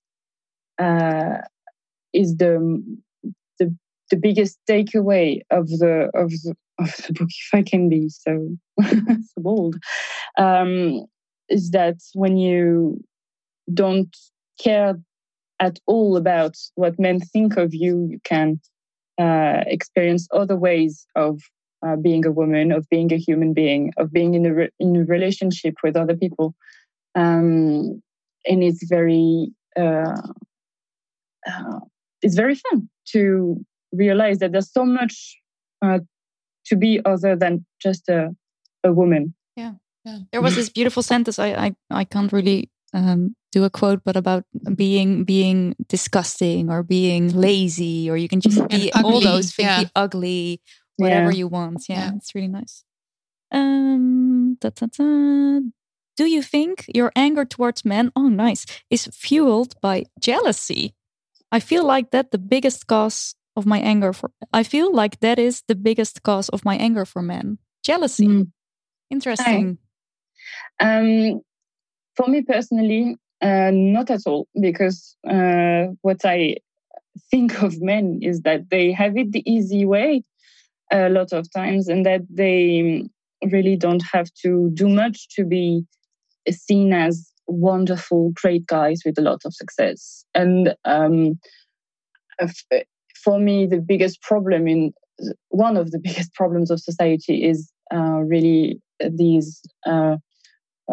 uh, is the the biggest takeaway of the of the of the book, if I can be so so bold, um, is that when you don't care at all about what men think of you, you can uh, experience other ways of uh, being a woman, of being a human being, of being in a re- in a relationship with other people, um, and it's very uh, uh, it's very fun to realize that there's so much uh, to be other than just a a woman. Yeah. yeah. There was this beautiful sentence. I I, I can't really um, do a quote, but about being being disgusting or being lazy, or you can just be all ugly, those things, yeah. be ugly, whatever Yeah. you want. Yeah, Yeah. it's really nice. Um, da, da, da. Do you think your anger towards men, oh nice, is fueled by jealousy? I feel like that the biggest cause of my anger for. I feel like that is the biggest cause of my anger for men. Jealousy. Mm. Interesting. Um, for me personally, uh, not at all, because uh, what I think of men is that they have it the easy way a lot of times, and that they really don't have to do much to be seen as wonderful, great guys with a lot of success. And um, f- for me, the biggest problem in one of the biggest problems of society is uh, really these uh,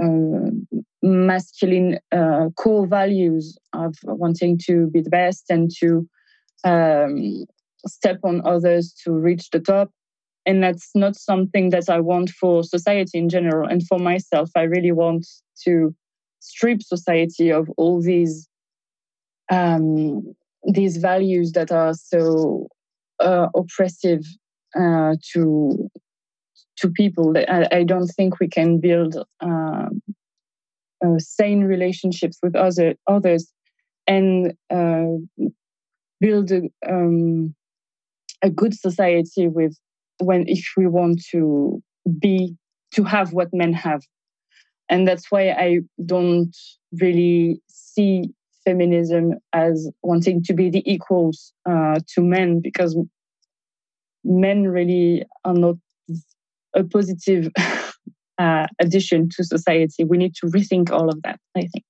um, masculine uh, core values of wanting to be the best and to um, step on others to reach the top. and that's not something that I want for society in general. And for myself, I really want to strip society of all these um, these values that are so uh, oppressive uh, to to people. I, I, don't think we can build um, uh, sane relationships with other others and uh, build a, um, a good society with when if we want to be to have what men have and that's why i don't really see feminism as wanting to be the equals uh, to men because men really are not a positive uh, addition to society. We need to rethink all of that. I think,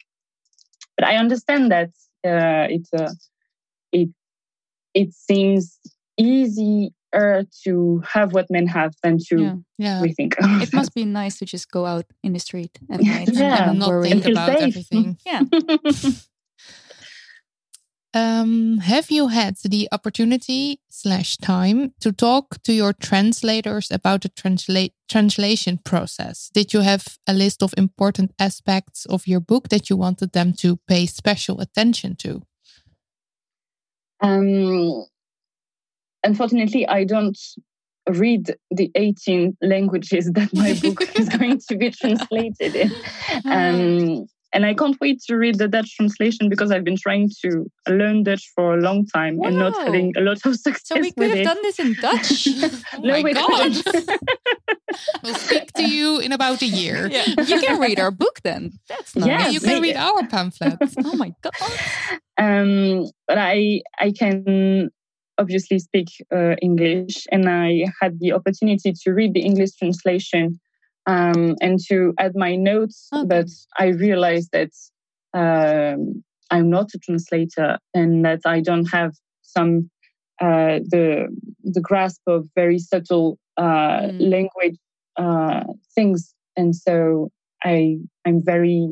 but I understand that uh, it's uh, it it seems easier to have what men have than to yeah. Yeah. rethink. it must be nice to just go out in the street at night yeah. and, not worry. think about safe. everything. Yeah. Um, have you had the opportunity slash time to talk to your translators about the translate translation process? Did you have a list of important aspects of your book that you wanted them to pay special attention to? Um, unfortunately, I don't read the 18 languages that my book is going to be translated in. Um, and I can't wait to read the Dutch translation because I've been trying to learn Dutch for a long time and not having a lot of success So we with could have it. done this in Dutch. Oh No, my we God. We'll speak to you in about a year. yeah. You can read our book then. That's nice. Yeah, Yeah, you can maybe. read our pamphlet. Oh my god. um, but I I can obviously speak uh, English, and I had the opportunity to read the English translation um, and to add my notes. Okay. But I realized that um, I'm not a translator, and that I don't have some uh, the the grasp of very subtle uh, Mm. language uh, things, and so I I'm very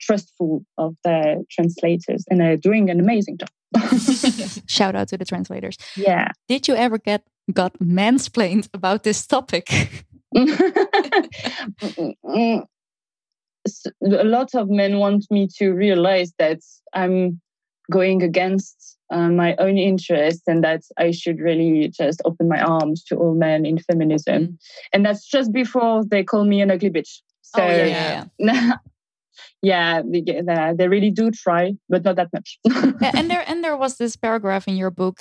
trustful of the translators, and they're doing an amazing job. Shout out to the translators. Yeah. Did you ever get got mansplained about this topic? A lot of men want me to realize that I'm going against uh, my own interests and that I should really just open my arms to all men in feminism. Mm. And that's just before they call me an ugly bitch. So, oh yeah, yeah, yeah. they, they- they really do try, but not that much. And there and there was this paragraph in your book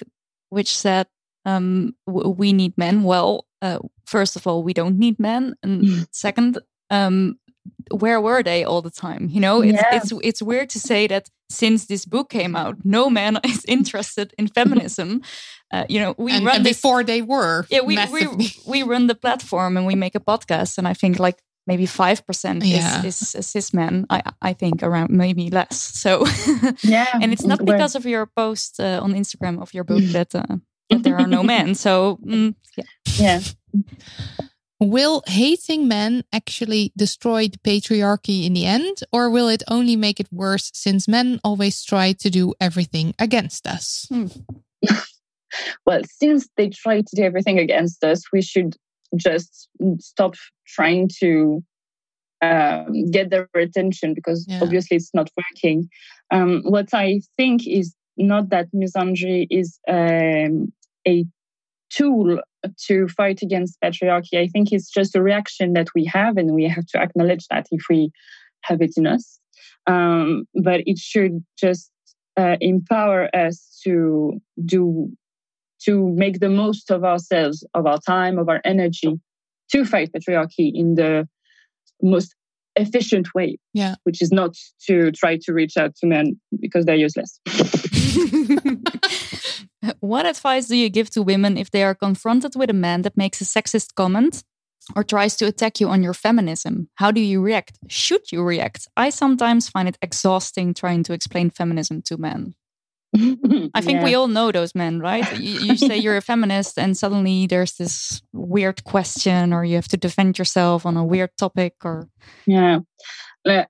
which said um, w- we need men. Well, uh, first of all, we don't need men, and second, um, where were they all the time? You know, it's Yeah. it's it's weird to say that since this book came out, no man is interested in feminism. Uh, you know, we and, run and this before they were. yeah we, we massively. we run the platform and we make a podcast and i think like maybe 5% Yeah. is, is, is cis men I, I think around maybe less so yeah. and it's not because of your post uh, on instagram of your book that, uh, that there are no men so mm, yeah. Yeah. Will hating men actually destroy the patriarchy in the end, or will it only make it worse since men always try to do everything against us? well, since they try to do everything against us, we should just stop trying to um, get their attention because Yeah. obviously it's not working. Um, what I think is not that misandry is um, a tool to fight against patriarchy. I think it's just a reaction that we have, and we have to acknowledge that if we have it in us. Um, but it should just uh, empower us to do to make the most of ourselves, of our time, of our energy to fight patriarchy in the most efficient way. Yeah. Which is not to try to reach out to men because they're useless. what advice do you give to women if they are confronted with a man that makes a sexist comment or tries to attack you on your feminism? How do you react? Should you react? I sometimes find it exhausting trying to explain feminism to men. I think we all know those men, right? You, you say you're a feminist, and suddenly there's this weird question, or you have to defend yourself on a weird topic, or Yeah. Like,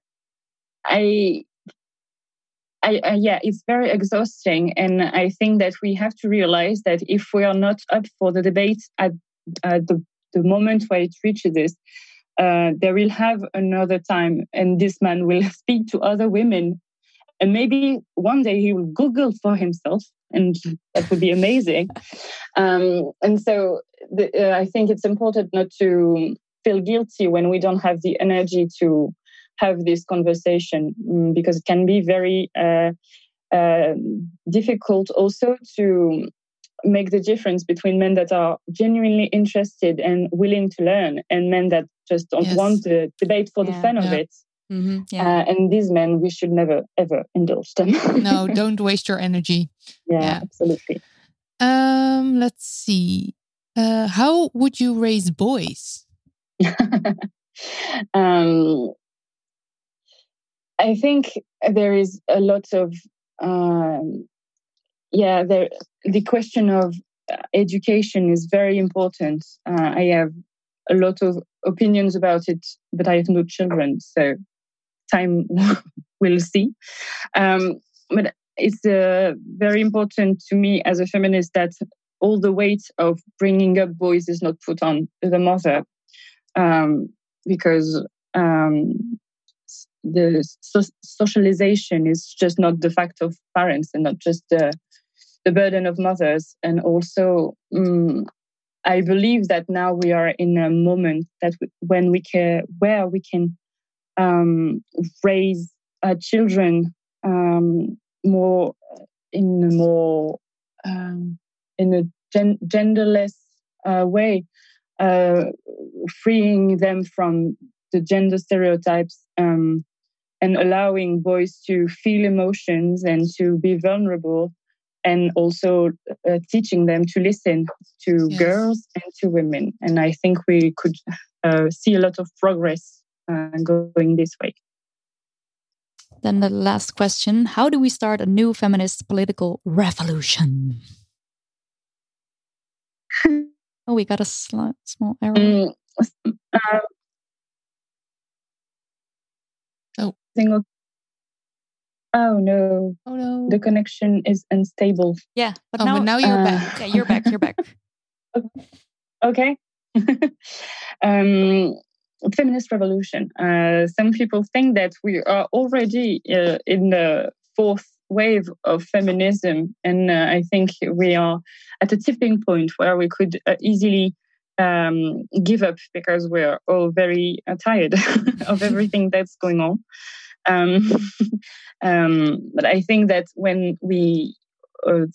I, I, uh, yeah, it's very exhausting. And I think that we have to realize that if we are not up for the debate at at the, the moment where it reaches this, uh, they will have another time, and this man will speak to other women, and maybe one day he will Google for himself, and that would be amazing. Um, and so, the, uh, I think it's important not to feel guilty when we don't have the energy to have this conversation mm, because it can be very uh, uh, difficult also to make the difference between men that are genuinely interested and willing to learn and men that just don't yes. want the debate for yeah, the fun yeah. of it. Mm-hmm, yeah. uh, and these men, we should never ever indulge them. no, don't waste your energy. Yeah, absolutely. Um, let's see. Uh, how would you raise boys? um, I think there is a lot of um, yeah, there the question of education is very important. Uh, I have a lot of opinions about it, but I have no children, so time will see. Um, but it's uh, very important to me as a feminist that all the weight of bringing up boys is not put on the mother, um, because um, the so- socialization is just not the fact of parents and not just the, the burden of mothers. And also, um, I believe that now we are in a moment that we, when we can, where we can um, raise uh, children um, more in a more um, in a gen- genderless uh, way, uh, freeing them from the gender stereotypes um, and allowing boys to feel emotions and to be vulnerable and also uh, teaching them to listen to yes. girls and to women. And i think we could uh, see a lot of progress uh, going this way. Then the last question. How do we start a new feminist political revolution? Oh we got a small error mm, uh, single Oh no. Oh no. The connection is unstable. Yeah. But, oh, now, but now you're uh, back. Yeah, you're back. You're back. okay. um, feminist revolution. Uh, some people think that we are already uh, in the fourth wave of feminism. And uh, I think we are at a tipping point where we could uh, easily um, give up because we're all very uh, tired of everything that's going on. Um, um, but I think that when we uh,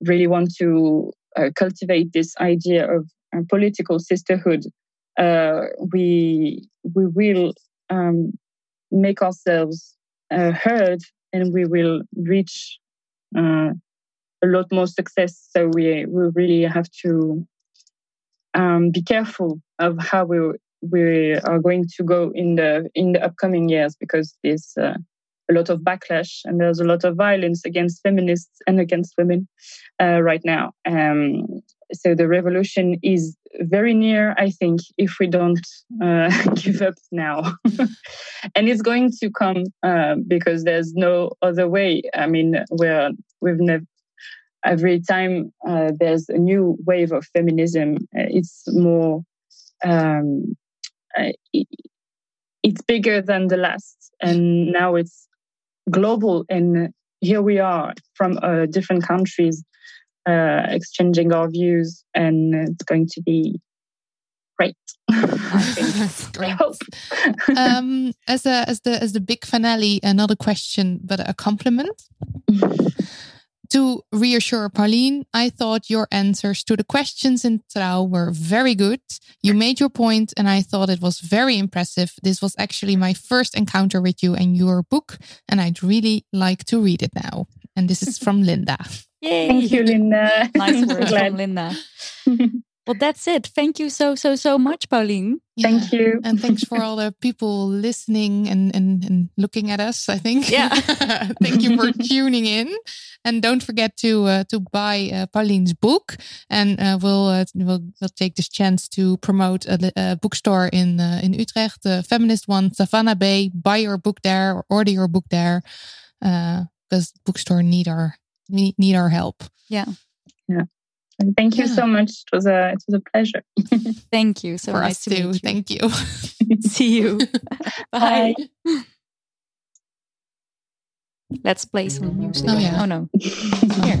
really want to uh, cultivate this idea of uh, political sisterhood, uh, we we will um, make ourselves uh, heard, and we will reach a lot more success. So we we really have to um, be careful of how we we are going to go in the in the upcoming years because there's uh, a lot of backlash and there's a lot of violence against feminists and against women uh, right now. Um, so the revolution is very near, I think, if we don't uh, give up now. and it's going to come uh, because there's no other way. I mean, we're we've never. Every time uh, there's a new wave of feminism, uh, it's more um, uh, it's bigger than the last. And now it's global. And here we are from uh, different countries uh, exchanging our views. And it's going to be great. That's great. Um, as a as the as the big finale another question but a compliment to reassure Pauline, I thought your answers to the questions in Trouw were very good. You made your point, and I thought it was very impressive. This was actually my first encounter with you and your book, and I'd really like to read it now. And this is from Linda. Yay! Thank you, Linda. nice words from Linda. Well, that's it. Thank you so, so, so much, Pauline. Yeah. Thank you. And thanks for all the people listening and, and, and looking at us, I think. Yeah. Thank you for tuning in. And don't forget to uh, to buy uh, Pauline's book. And uh, we'll, uh, we'll we'll take this chance to promote a, a bookstore in uh, in Utrecht, the feminist one, Savannah Bay. Buy your book there or order your book there because uh, bookstore need our need our help. Yeah. Yeah. Thank you yeah. so much. It was a it was a pleasure. Thank you. So For nice us to too. meet you. Thank you. See you. Bye. Bye. Let's play some music. Oh, yeah. oh no. Here.